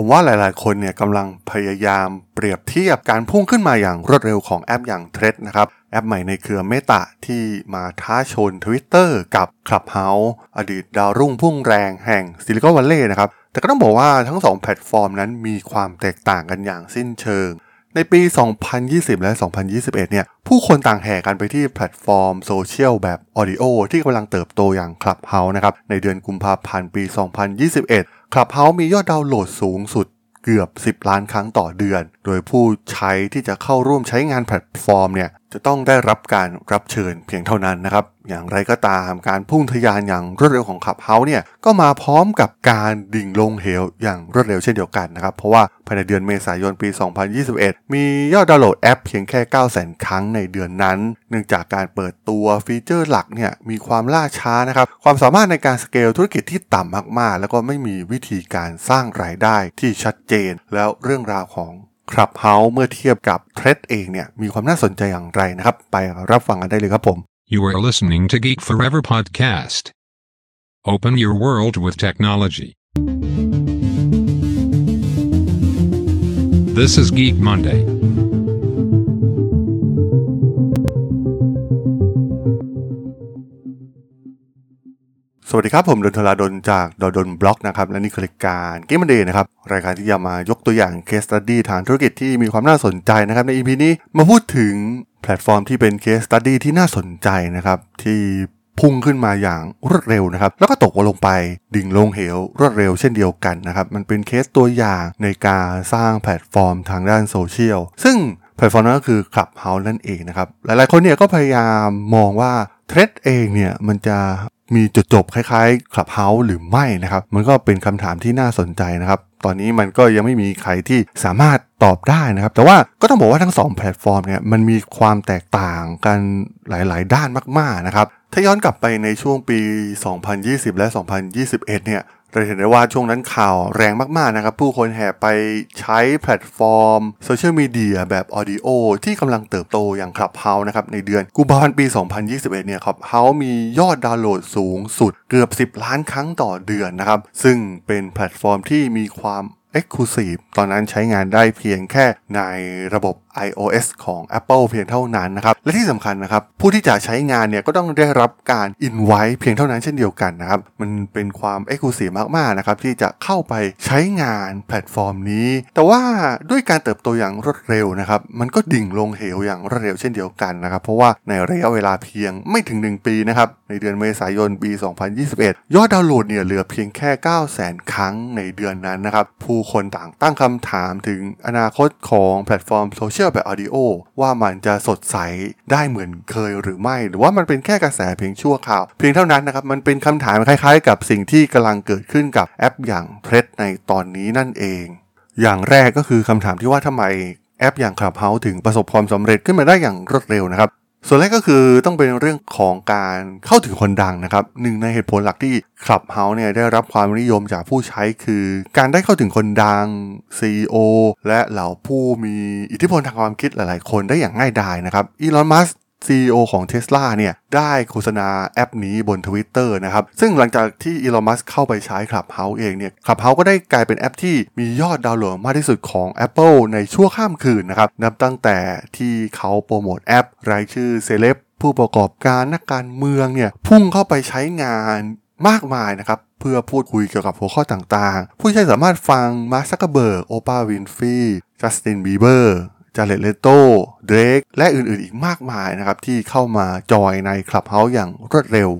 ผมว่าหลายๆ คนเนี่ยกำลังพยายามเปรียบเทียบการพุ่งขึ้นมาอย่างรวดเร็วของแอปอย่าง Threads นะครับ แอปใหม่ในเครือ Meta ที่มาท้าชน Twitter กับ Clubhouse อดีตดาวรุ่งพุ่งแรงแห่งซิลิคอนวัลเลย์นะครับ แต่ก็ต้องบอกว่าทั้ง 2 แพลตฟอร์มนั้นมีความแตกต่างกันอย่างสิ้นเชิง ในปี 2020 และ 2021 เนี่ยผู้คนต่างแห่กันไปที่แพลตฟอร์มโซเชียลแบบ audio ที่กำลังเติบโตอย่าง Clubhouse นะครับในเดือนกุมภาพันธ์ปี 2021 Clubhouse มียอดดาวน์โหลดสูงสุดเกือบ 10 ล้านครั้งต่อเดือน โดยผู้ใช้ที่จะเข้าร่วมใช้งานแพลตฟอร์มเนี่ย จะต้องได้รับการรับเชิญเพียงเท่านั้นนะครับ อย่างไรก็ตามการพุ่งทะยานอย่างรวดเร็วของ Clubhouse เนี่ยก็มาพร้อมกับการดิ่งลงเหวอย่างรวดเร็วเช่นเดียวกันนะครับ เพราะว่าภายในเดือนเมษายนปี 2021 มียอดดาวน์โหลดแอปเพียงแค่ 900,000 ครั้งในเดือนนั้น เนื่องจากการเปิดตัวฟีเจอร์หลักเนี่ยมีความล่าช้านะครับ ความสามารถในการสเกลธุรกิจที่ต่ำมากๆ แล้วก็ไม่มีวิธีการสร้างรายได้ที่ชัดเจน แล้วเรื่องราวของ คลับเฮาส์เมื่อเทียบกับเทรดเองเนี่ยมีความน่าสนใจอย่างไรนะครับ ไปรับฟังกันได้เลยครับผม You are listening to Geek Forever podcast. Open your world with technology. This is Geek Monday. สวัสดีครับ ผมดนทลาดนจากดดนบล็อกนะครับ และนี่คือรายการเกมมันเดย์นะครับ รายการที่จะมายกตัวอย่าง case study ทางธุรกิจที่มีความน่าสนใจนะครับ ใน EP นี้มาพูดถึงแพลตฟอร์มที่เป็น case study ที่น่าสนใจนะครับ ที่พุ่งขึ้นมาอย่างรวดเร็วนะครับ แล้วก็ตกลงไปดิ่งลงเหวรวดเร็วเช่นเดียวกันนะครับ มันเป็นเคสตัวอย่างในการสร้างแพลตฟอร์มทางด้านโซเชียลซึ่งแพลตฟอร์มนั้นก็คือ Clubhouse นั่นเองนะครับ หลายๆคนเนี่ยก็พยายามมองว่า Threads เองเนี่ยมันจะมีจุดจบคล้ายๆ Clubhouse หรือไม่นะครับ มันก็เป็นคำถามที่น่าสนใจนะครับ ตอนนี้มันก็ยังไม่มีใครที่สามารถตอบได้นะครับ แต่ว่าก็ต้องบอกว่าทั้ง 2 แพลตฟอร์มเนี่ยมันมีความแตกต่างกันหลายๆ ด้านมากๆนะครับ ถ้าย้อนกลับไปในช่วงปี 2020 และ 2021 เนี่ย เราเห็นได้ว่าช่วงนั้นข่าวแรงมากๆนะครับ ผู้คนแห่ไปใช้แพลตฟอร์มโซเชียลมีเดียแบบ audio ที่กำลังเติบโตอย่าง Clubhouse นะครับ ในเดือนกุมภาพันธ์ปี 2021 เนี่ย Clubhouse มียอดดาวน์โหลดสูงสุดเกือบ 10 ล้านครั้งต่อเดือนนะครับ ซึ่งเป็นแพลตฟอร์มที่มีความ Exclusive ตอนนั้นใช้งานได้เพียงแค่ในระบบ iOS ของ Apple เพียงเท่านั้นนะครับ และที่สำคัญนะครับ ผู้ที่จะใช้งานเนี่ยก็ต้องได้รับการ invite เพียงเท่านั้นเช่นเดียวกันนะครับ มันเป็นความ Exclusive มากๆนะครับที่จะเข้าไปใช้งานแพลตฟอร์มนี้ แต่ว่าด้วยการเติบโตอย่างรวดเร็วนะครับ มันก็ดิ่งลงเหวอย่างรวดเร็วเช่นเดียวกันนะครับ เพราะว่าในระยะเวลาเพียงไม่ถึง 1 ปีนะครับ ในเดือนเมษายนปี 2021 ยอดดาวน์โหลดเนี่ยเหลือเพียงแค่ 900,000 ครั้งในเดือนนั้นนะครับ ผู้คนต่างตั้งคำถามถึงอนาคตของแพลตฟอร์มโซเชียลแบบ audio ว่ามันจะสดใสได้เหมือนเคยหรือไม่ หรือว่ามันเป็นแค่กระแสเพียงชั่วคราว เพียงเท่านั้นนะครับ มันเป็นคำถามคล้ายๆ กับสิ่งที่กำลังเกิดขึ้นกับแอปอย่าง Threads ในตอนนี้นั่นเอง อย่างแรกก็คือคำถามที่ว่าทำไมแอปอย่าง Clubhouse ถึงประสบความสำเร็จขึ้นมาได้อย่างรวดเร็วนะครับ ส่วนแรกก็คือต้องเป็นเรื่องของการเข้าถึงคนดังนะครับหนึ่งในเหตุผลหลักที่ Clubhouse เนี่ยได้รับความนิยมจากผู้ใช้คือ การได้เข้าถึงคนดัง CEO และเหล่าผู้มีอิทธิพลทางความคิดหลายๆ คนได้อย่างง่ายดายนะครับอีลอนมัส CEO ของ Tesla เนี่ยได้โฆษณาแอปนี้บน Twitter นะครับ ซึ่งหลังจากที่อีลอนมัสเข้าไปใช้ Clubhouse เองเนี่ย Clubhouse ก็ได้กลายเป็นแอปที่มียอดดาวน์โหลดมากที่สุดของ Apple ในชั่วข้ามคืนนะครับ นับตั้งแต่ที่เขาโปรโมทแอป รายชื่อเซเลบผู้ประกอบการนักการเมืองเนี่ยพุ่งเข้าไปใช้งานมากมายนะครับเพื่อพูดคุยเกี่ยวกับหัวข้อต่างๆ ผู้ใช้สามารถฟัง Mark Zuckerberg Oprah Winfrey Justin Bieber Jared Leto Drake และอื่นๆอีกมากมายนะครับ ที่เข้ามาจอยใน Clubhouse อย่างรวดเร็ว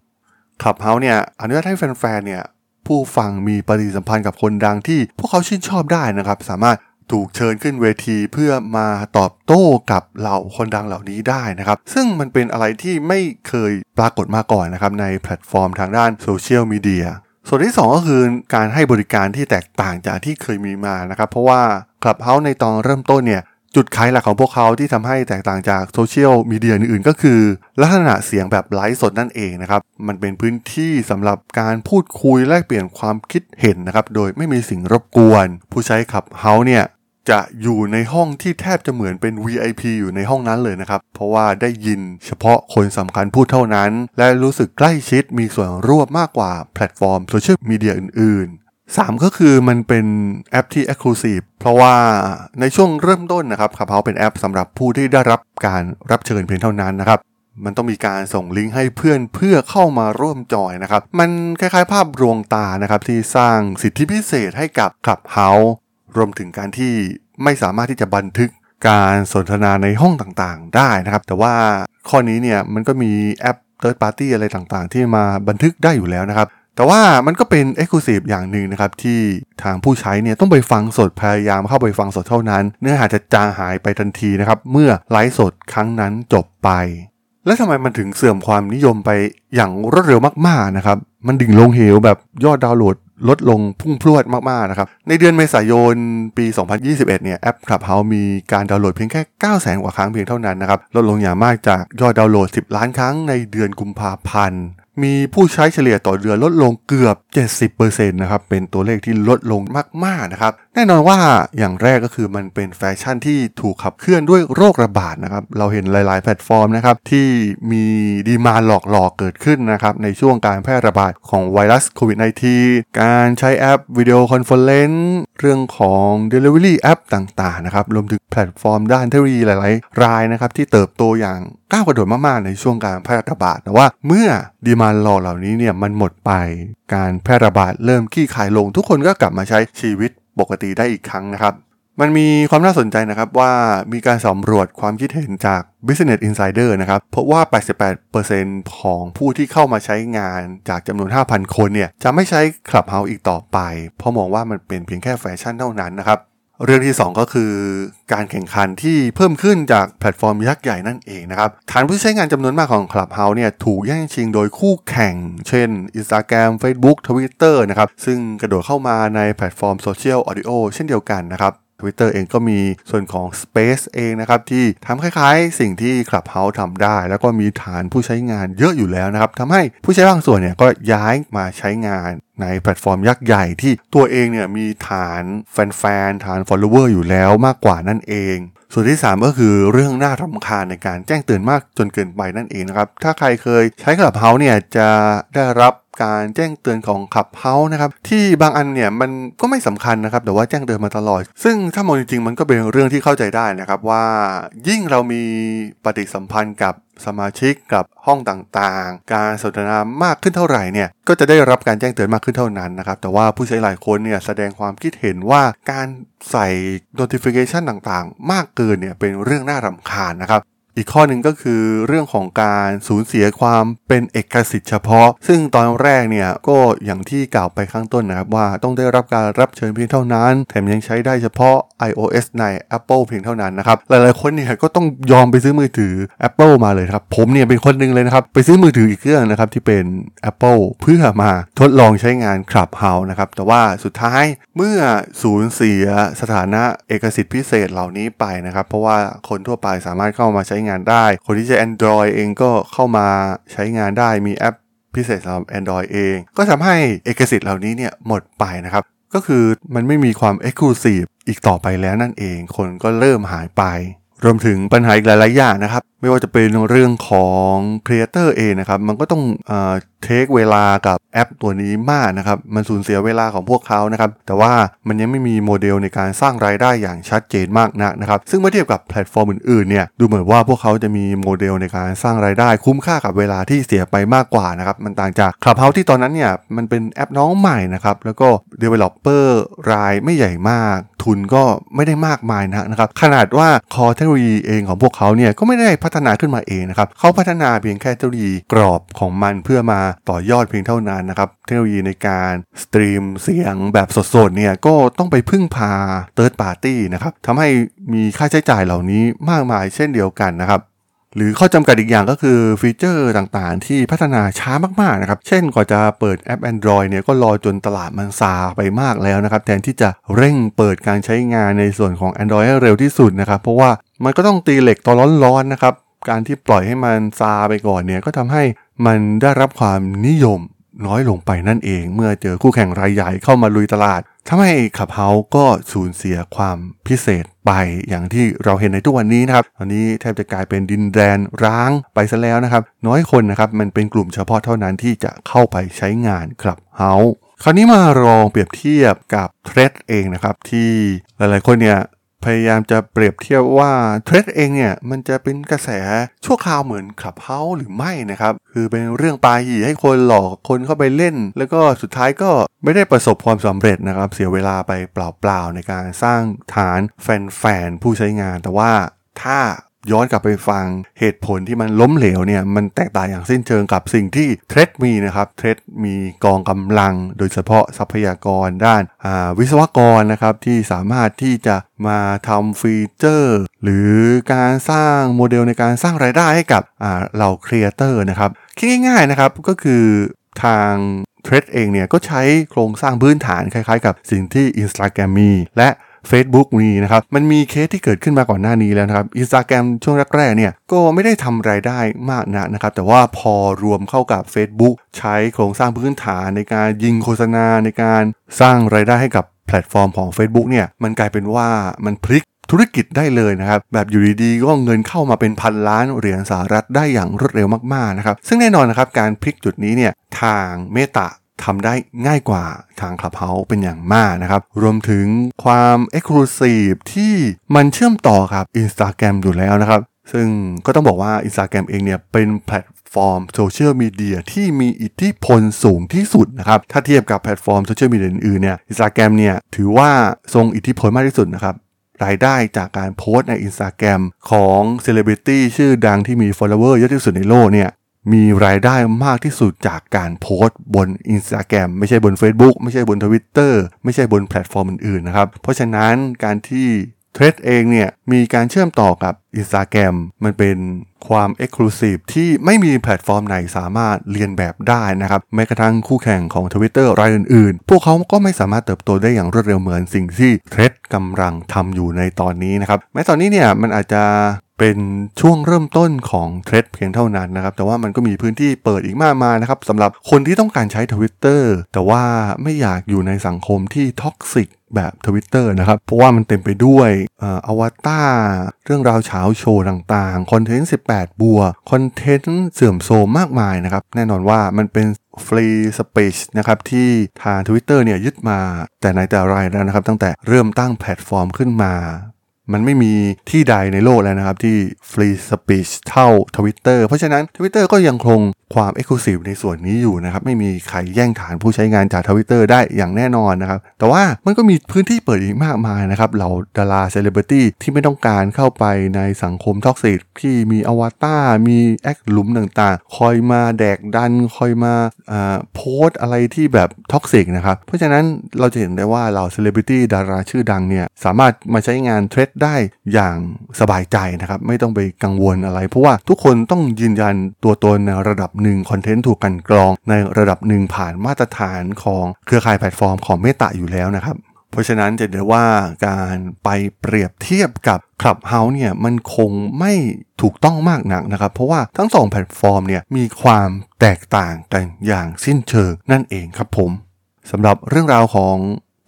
Clubhouse เนี่ยอนุญาตให้แฟนๆเนี่ยผู้ฟังมีปฏิสัมพันธ์กับคนดังที่พวกเขาชื่นชอบได้นะครับ สามารถถูกเชิญขึ้นเวทีเพื่อมาตอบโต้กับเหล่าคนดังเหล่านี้ได้นะครับ ซึ่งมันเป็นอะไรที่ไม่เคยปรากฏมาก่อนนะครับ ในแพลตฟอร์มทางด้านโซเชียลมีเดียส่วนที่ 2 ก็คือการให้บริการที่แตกต่างจากที่เคยมีมานะครับ เพราะว่า Clubhouse ในตอนเริ่มต้นเนี่ย จุดขายหลักของพวกเขาที่ทำให้แตกต่างจากโซเชียลมีเดียอื่นๆ ก็คือ ลักษณะเสียงแบบไลฟ์สดนั่นเองนะครับ มันเป็นพื้นที่สำหรับการพูดคุยแลกเปลี่ยนความคิดเห็นนะครับ โดยไม่มีสิ่งรบกวน ผู้ใช้ Clubhouse เนี่ยจะอยู่ในห้องที่แทบจะเหมือนเป็น VIP อยู่ในห้องนั้นเลยนะครับ เพราะว่าได้ยินเฉพาะคนสำคัญพูดเท่านั้น และรู้สึกใกล้ชิดมีส่วนร่วมมากกว่าแพลตฟอร์มโซเชียลมีเดียอื่นๆ 3 ก็คือมันเป็นแอปที่ Exclusive เพราะว่าในช่วงเริ่มต้นนะครับ Clubhouse เป็นแอปสำหรับผู้ที่ได้รับการรับเชิญเพียงเท่านั้นนะครับ มันต้องมีการส่งลิงก์ให้เพื่อนเพื่อเข้ามาร่วมจอยนะครับ มันคล้ายๆ ภาพรวงตานะครับที่สร้างสิทธิพิเศษให้กับขับเฮารวมถึงการที่ไม่สามารถที่จะบันทึกการสนทนาในห้องต่างๆ ได้นะครับ แต่ว่าข้อนี้เนี่ยมันก็มีแอป Third Party อะไรต่างๆ ที่มาบันทึกได้อยู่แล้วนะครับ แต่ว่ามันก็เป็น Exclusive อย่างหนึ่งนะครับ ที่ทางผู้ใช้เนี่ยต้องไปฟังสดพยายามเข้าไปฟังสดเท่านั้น เนื้อหาจะจางหายไปทันทีนะครับ เมื่อไลฟ์สดครั้งนั้นจบไป แล้วทำไมมันถึงเสื่อมความนิยมไปอย่างรวดเร็วมากๆนะครับมันดิ่งลงเหวแบบยอดดาวน์โหลดลดลงพุ่งพรวดมาก ๆ นะครับ ในเดือนเมษายนปี 2021 เนี่ยแอป Clubhouse มีการดาวน์โหลดเพียงแค่ 9 0 0 0 0กว่าครั้งเพียงเท่านั้นนะครับ ลดลงอย่างมากจากยอดดาวน์โหลด 10 ล้านครั้งในเดือนกุมภาพันธ์ มีผู้ใช้เฉลี่ยต่อเดือนลดลงเกือบ 70%นะครับ เป็นตัวเลขที่ลดลงมากๆนะครับ แน่นอนว่าอย่างแรกก็คือมันเป็นแฟชั่นที่ถูกขับเคลื่อนด้วยโรคระบาดนะครับ เราเห็นหลาย ๆ แพลตฟอร์มนะครับที่มี demand หลอก ๆเกิดขึ้นนะครับในช่วงการแพร่ระบาดของไวรัสโควิด -19 การใช้แอป video conference เรื่องของ Delivery แอปต่าง ๆ นะครับ รวมถึงแพลตฟอร์มด้านเทคโนโลยีหลาย ๆ รายนะครับที่เติบโตอย่างก้าวกระโดดมาก ๆ ในช่วงการแพร่ระบาดแต่ว่าเมื่อ demand หลอกเหล่านี้เนี่ยมันหมดไป การแพร่ระบาดเริ่มคลี่คลายลง ทุกคนก็กลับมาใช้ชีวิตปกติได้อีกครั้งนะครับ มันมีความน่าสนใจนะครับว่ามีการสำรวจความคิดเห็นจาก Business Insider นะครับพบว่า 88%ของผู้ที่เข้ามาใช้งานจากจำนวน 5,000 คนเนี่ยจะไม่ใช้ Clubhouse อีกต่อไป เพราะมองว่ามันเป็นเพียงแค่แฟชั่นเท่านั้นนะครับ เรื่องที่ 2 ก็คือการแข่งขันที่เพิ่มขึ้นจากแพลตฟอร์มยักษ์ใหญ่นั่นเองนะครับฐานผู้ใช้งานจำนวนมากของ Clubhouse เนี่ยถูกแย่งชิงโดยคู่แข่ง เช่น Instagram Facebook Twitter นะครับซึ่งกระโดดเข้ามาในแพลตฟอร์ม social audio เช่นเดียวกันนะครับ Twitter เองก็มีส่วนของ Space เองนะครับ ที่ทำคล้ายๆ สิ่งที่ Clubhouse ทำได้ แล้วก็มีฐานผู้ใช้งานเยอะอยู่แล้วนะครับทำให้ผู้ใช้บางส่วนเนี่ยก็ย้ายมาใช้งานในแพลตฟอร์มยักษ์ใหญ่ที่ตัวเองเนี่ยมีฐานแฟนๆ ฐาน follower อยู่แล้วมากกว่านั่นเอง ส่วนที่ 3 ก็คือเรื่องน่ารำคาญในการแจ้งเตือนมากจนเกินไปนั่นเองนะครับ ถ้าใครเคยใช้ Clubhouse เนี่ยจะได้รับ การแจ้งเตือนของ Clubhouse นะครับที่บางอันเนี่ยมันก็ไม่สำคัญนะครับแต่ว่าแจ้งเตือนมาตลอด ซึ่งถ้ามองจริงๆมันก็เป็นเรื่องที่เข้าใจได้นะครับว่ายิ่งเรามีปฏิสัมพันธ์กับสมาชิกกับห้องต่างๆ การสนทนามากขึ้นเท่าไหร่เนี่ยก็จะได้รับการแจ้งเตือนมากขึ้นเท่านั้นนะครับแต่ว่าผู้ใช้หลายคนเนี่ยแสดงความคิดเห็นว่าการใส่ notification ต่างๆ มากเกินเนี่ยเป็นเรื่องน่ารำคาญนะครับ อีกข้อหนึ่งก็คือเรื่องของการสูญเสียความเป็นเอกสิทธิ์เฉพาะ ซึ่งตอนแรกเนี่ยก็อย่างที่กล่าวไปข้างต้นนะครับว่าต้องได้รับการรับเชิญเพียงเท่านั้น แถมยังใช้ได้เฉพาะ iOS ใน Apple เพียงเท่านั้นนะครับ หลายๆคนเนี่ยก็ต้องยอมไปซื้อมือถือ Apple มาเลยครับ ผมเนี่ยเป็นคนหนึ่งเลยนะครับ ไปซื้อมือถืออีกเครื่องนะครับที่เป็น Apple เพื่อมาทดลองใช้งาน Clubhouse นะครับ แต่ว่าสุดท้ายเมื่อสูญเสียสถานะเอกสิทธิ์พิเศษเหล่านี้ไปนะครับ เพราะว่าคนทั่วไปสามารถเข้ามาใช้งานได้ คนที่ใช้ Android เองก็เข้ามาใช้งานได้มีแอปพิเศษสำหรับ Android เอง ก็ทำให้เอกสิทธิ์เหล่านี้เนี่ยหมดไปนะครับ ก็คือมันไม่มีความ Exclusive อีกต่อไปแล้วนั่นเอง คนก็เริ่มหายไป รวมถึงปัญหาอีกหลายๆอย่างนะครับ ไม่ว่าจะเป็นเรื่องของครีเอเตอร์เองนะครับ มันก็ต้อง take เวลากับแอปตัวนี้มากนะครับ มันสูญเสียเวลาของพวกเขานะครับ แต่ว่ามันยังไม่มีโมเดลในการสร้างรายได้อย่างชัดเจนมากนักนะครับ ซึ่งเมื่อเทียบกับแพลตฟอร์มอื่นๆเนี่ย ดูเหมือนว่าพวกเขาจะมีโมเดลในการสร้างรายได้คุ้มค่ากับเวลาที่เสียไปมากกว่านะครับ มันต่างจาก Clubhouse ที่ตอนนั้นเนี่ย มันเป็นแอปน้องใหม่นะครับ แล้วก็ Developer รายไม่ใหญ่มาก ทุนก็ไม่ได้มากมายนะครับ ขนาดว่า core เทคโนโลยีเองของพวกเขาเนี่ย ก็ไม่ได้พัฒนาขึ้นมาเองนะครับ เขาพัฒนาเพียงแค่เทคโนโลยีกรอบของมันเพื่อมาต่อยอดเพียงเท่านั้นนะครับเทคโนโลยีในการ stream เสียงแบบสดๆเนี่ยก็ต้องไปพึ่งพา Third Party นะครับทำให้มีค่าใช้จ่ายเหล่านี้มากมายเช่นเดียวกันนะครับหรือข้อจำกัดอีกอย่างก็คือฟีเจอร์ต่างๆ ที่พัฒนาช้ามากๆนะครับ เช่นกว่าจะเปิดแอป Android เนี่ยก็รอจนตลาดมันซาไปมากแล้วนะครับ แทนที่จะเร่งเปิดการใช้งานในส่วนของ Android ให้เร็วที่สุดนะครับ เพราะว่ามันก็ต้องตีเหล็กตอนร้อนๆนะครับ การที่ปล่อยให้มันซาไปก่อนเนี่ยก็ทำให้มันได้รับความนิยม น้อยลงไปนั่นเอง เมื่อเจอคู่แข่งรายใหญ่เข้ามาลุยตลาดทำให้ขับเฮาก็สูญเสียความพิเศษไปอย่างที่เราเห็นในทุกวันนี้นะครับตอนนี้แทบจะกลายเป็นดินแดนร้างไปซะแล้วนะครับ น้อยคนนะครับมันเป็นกลุ่มเฉพาะเท่านั้นที่จะเข้าไปใช้งานขับเฮาคราวนี้มาลองเปรียบเทียบกับเทรดเองนะครับที่หลายๆคนเนี่ย พยายามจะเปรียบเทียบว่าเทรดเองเนี่ย มันจะเป็นกระแสชั่วคราวเหมือนขับเฮาหรือไม่นะครับ คือเป็นเรื่องปาหี่ให้คนหลอกคนเข้าไปเล่น แล้วก็สุดท้ายก็ไม่ได้ประสบความสำเร็จนะครับ เสียเวลาไปเปล่าๆในการสร้างฐานแฟนๆผู้ใช้งานแต่ว่าถ้า ย้อนกลับไปฟังเหตุผลที่มันล้มเหลวเนี่ยมันแตกต่างอย่างสิ้นเชิงกับสิ่งที่ Threads มีนะครับ Threads มีกองกำลัง โดยเฉพาะทรัพยากรด้านวิศวกรนะครับที่สามารถที่จะมาทำฟีเจอร์ หรือการสร้างโมเดลในการสร้างรายได้ให้กับเหล่าครีเอเตอร์นะครับคิดง่ายๆนะครับก็คือทาง Threads เองเนี่ยก็ใช้โครงสร้างพื้นฐานคล้ายๆ กับสิ่งที่ Instagram มีและ Facebook มีนะครับ มันมีเคสที่เกิดขึ้นมาก่อนหน้านี้แล้วนะครับอินสตาแกรมช่วงแรกๆเนี่ยก็ไม่ได้ทำรายได้มากนะนะครับ แต่ว่าพอรวมเข้ากับ Facebook ใช้โครงสร้างพื้นฐานในการยิงโฆษณาในการสร้างรายได้ให้กับแพลตฟอร์มของ Facebook เนี่ยมันกลายเป็นว่ามันพลิกธุรกิจได้เลยนะครับ แบบอยู่ดีๆก็เงินเข้ามาเป็นพันล้านเหรียญสหรัฐได้อย่างรวดเร็วมากๆนะครับ ซึ่งแน่นอนนะครับการพลิกจุดนี้เนี่ยทาง Meta ทำได้ง่ายกว่าทาง Clubhouse เป็นอย่างมากนะครับ รวมถึงความ Exclusive ที่มันเชื่อมต่อกับ Instagram อยู่แล้วนะครับ ซึ่งก็ต้องบอกว่า Instagram เองเนี่ยเป็นแพลตฟอร์มโซเชียลมีเดียที่มีอิทธิพลสูงที่สุดนะครับ ถ้าเทียบกับแพลตฟอร์มโซเชียลมีเดียอื่นๆเนี่ยอินสตาแกรมเนี่ยถือว่าทรงอิทธิพลมากที่สุดนะครับรายได้จากการโพสต์ใน Instagram ของเซเลบริตี้ชื่อดังที่มี follower เยอะที่สุดในโลกเนี่ย มีรายได้มากที่สุดจากการโพสต์บน Instagram ไม่ใช่บน Facebook ไม่ใช่บน Twitter ไม่ใช่บนแพลตฟอร์มอื่นๆนะครับ เพราะฉะนั้นการที่ Threads เองเนี่ยมีการเชื่อมต่อกับ Instagram มันเป็นความ Exclusive ที่ไม่มีแพลตฟอร์มไหนสามารถเลียนแบบได้นะครับแม้กระทั่งคู่แข่งของ Twitter รายอื่นๆ พวกเขาก็ไม่สามารถเติบโตได้อย่างรวดเร็วเหมือนสิ่งที่ Threads กำลังทำอยู่ในตอนนี้นะครับแม้ตอนนี้เนี่ยมันอาจจะ เป็นช่วงเริ่มต้นของ Threads เพียงเท่านั้นนะครับ แต่ว่ามันก็มีพื้นที่เปิดอีกมากมายนะครับสำหรับคนที่ต้องการใช้ทวิตเตอร์แต่ว่าไม่อยากอยู่ในสังคมที่ toxic แบบทวิตเตอร์นะครับ เพราะว่ามันเต็มไปด้วยอวตารเรื่องราวเช้าโชว์ต่างๆ คอนเทนต์ 18 บวก คอนเทนต์เสื่อมโทรมมากมายนะครับ แน่นอนว่ามันเป็น free speech นะครับที่ทาง Twitter เนี่ยยึดมาแต่ไหนแต่ไรแล้วนะครับ ตั้งแต่เริ่มตั้งแพลตฟอร์มขึ้นมา มันไม่มีที่ใดในโลกแล้วนะครับ ที่ free speech เท่า Twitter เพราะฉะนั้น Twitter ก็ยังคงความ Exclusive ในส่วนนี้อยู่นะครับ ไม่มีใครแย่งฐานผู้ใช้งานจาก Twitter ได้อย่างแน่นอนนะครับ แต่ว่ามันก็มีพื้นที่เปิดอีกมากมายนะครับเหล่าดาราเซเลบริตี้ที่ไม่ต้องการเข้าไปในสังคม toxic ที่มีอวตารมีแอคหลุมต่างๆ คอยมาแดกดันคอยมาโพสต์อะไรที่แบบ toxic นะครับเพราะฉะนั้นเราจะเห็นได้ว่าเหล่าเซเลบริตี้ดาราชื่อดังเนี่ยสามารถมาใช้งาน Threads ได้อย่างสบายใจนะครับไม่ต้องไปกังวลอะไร เพราะว่าทุกคนต้องยืนยันตัวตนในระดับหนึ่ง content ถูกกลั่นกรอง ในระดับหนึ่งผ่านมาตรฐานของเครือข่ายแพลตฟอร์มของ Meta อยู่แล้วนะครับเพราะฉะนั้นจะเห็นว่าการไปเปรียบเทียบกับ Clubhouse เนี่ยมันคงไม่ถูกต้องมากนักนะครับ เพราะว่าทั้งสองแพลตฟอร์มเนี่ยมีความแตกต่างกันอย่างสิ้นเชิงนั่นเองครับผมสำหรับเรื่องราวของ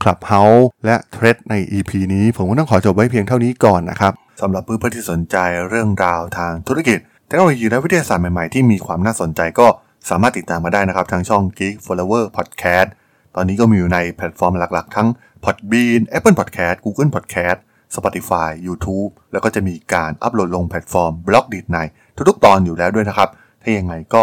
Clubhouse และ Threads ใน EP นี้ ผมก็ต้องขอจบไว้เพียงเท่านี้ก่อนนะครับสำหรับเพื่อนๆที่สนใจเรื่องราวทางธุรกิจเทคโนโลยีและวิทยาศาสตร์ใหม่ๆ ที่มีความน่าสนใจก็สามารถติดตามมาได้นะครับ ทางช่อง Geek Forever Podcast ตอนนี้ก็มีอยู่ในแพลตฟอร์มหลักๆ ทั้ง Podbean Apple Podcast Google Podcast Spotify YouTube แล้วก็จะมีการอัปโหลดลงแพลตฟอร์ม Blockdit ในทุกๆ ตอนอยู่แล้วด้วยนะครับ ถ้ายังไงก็